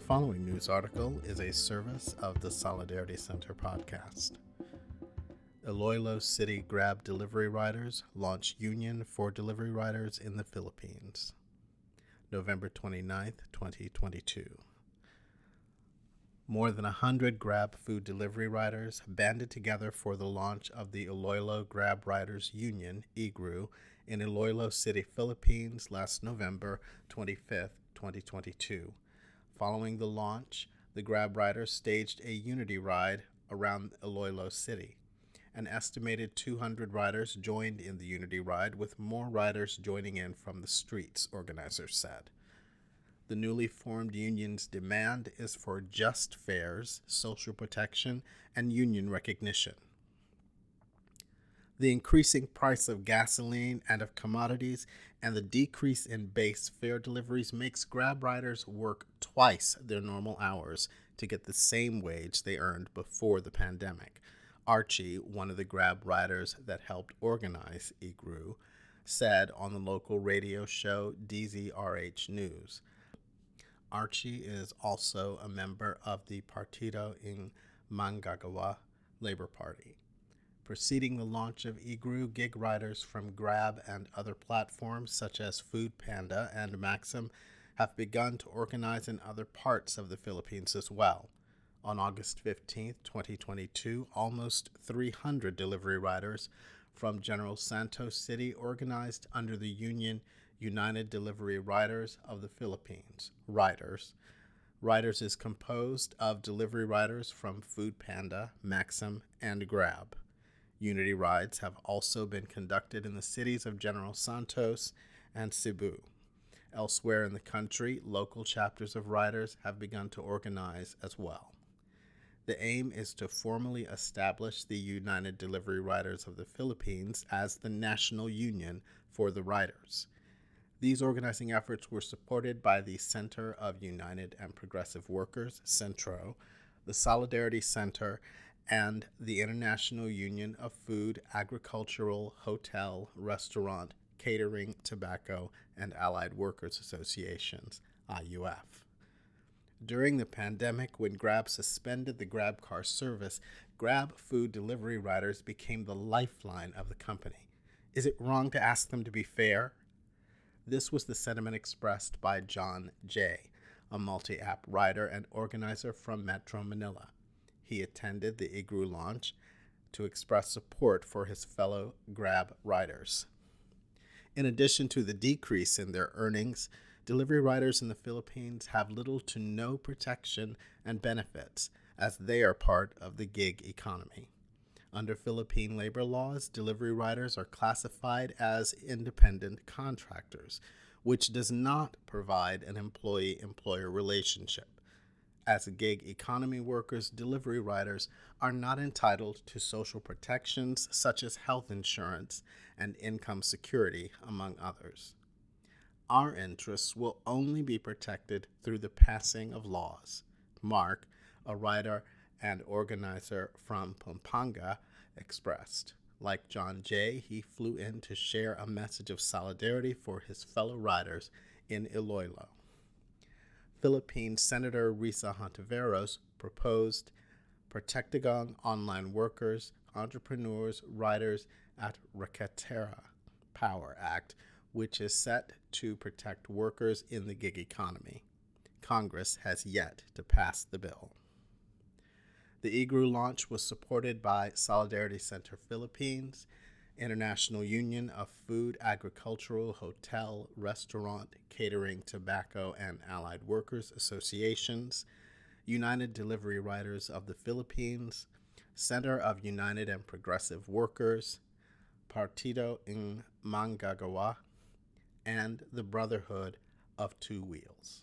following news article is a service of the Solidarity Center podcast. Iloilo City Grab delivery riders launch union for delivery riders in the Philippines. November 29th, 2022. More than 100 Grab food delivery riders banded together for the launch of the Iloilo Grab Riders Union, IGRU, in Iloilo City, Philippines last November 25th, 2022. Following the launch, the Grab riders staged a unity ride around Iloilo City. An estimated 200 riders joined in the unity ride, with more riders joining in from the streets, organizers said. The newly formed union's demand is for just fares, social protection, and union recognition. The increasing price of gasoline and of commodities and the decrease in base fare deliveries makes Grab riders work twice their normal hours to get the same wage they earned before the pandemic. Archie, one of the Grab riders that helped organize IGRU, said on the local radio show DZRH News. Archie is also a member of the Partido ng Manggagawa Labor Party. Preceding the launch of IGRU, gig riders from Grab and other platforms such as Food Panda and Maxim have begun to organize in other parts of the Philippines as well. On August 15, 2022, almost 300 delivery riders from General Santos City organized under the union United Delivery Riders of the Philippines, Riders. Riders is composed of delivery riders from Food Panda, Maxim, and Grab. Unity rides have also been conducted in the cities of General Santos and Cebu. Elsewhere in the country, local chapters of riders have begun to organize as well. The aim is to formally establish the United Delivery Riders of the Philippines as the national union for the riders. These organizing efforts were supported by the Center of United and Progressive Workers, SENTRO, the Solidarity Center, and the International Union of Food, Agricultural, Hotel, Restaurant, Catering, Tobacco, and Allied Workers Associations, IUF. During the pandemic, when Grab suspended the Grab car service, Grab food delivery riders became the lifeline of the company. Is it wrong to ask them to be fair? This was the sentiment expressed by John Jay, a multi app rider and organizer from Metro Manila. He attended the IGRU launch to express support for his fellow Grab riders. In addition to the decrease in their earnings, delivery riders in the Philippines have little to no protection and benefits as they are part of the gig economy. Under Philippine labor laws, delivery riders are classified as independent contractors, which does not provide an employee employer relationship. As gig economy workers, delivery riders are not entitled to social protections such as health insurance and income security, among others. Our interests will only be protected through the passing of laws. Mark, a writer and organizer from Pampanga, expressed. Like John Jay, he flew in to share a message of solidarity for his fellow riders in Iloilo. Philippine Senator Risa Hontiveros proposed Protectagang online workers, entrepreneurs, riders at Raketera Power Act, which is set to protect workers in the gig economy. Congress has yet to pass the bill. The IGRU launch was supported by Solidarity Center Philippines, International Union of Food, Agricultural, Hotel, Restaurant, Catering, Tobacco, and Allied Workers Associations, United Delivery Riders of the Philippines, Center of United and Progressive Workers, Partido ng Manggagawa, and the Brotherhood of Two Wheels.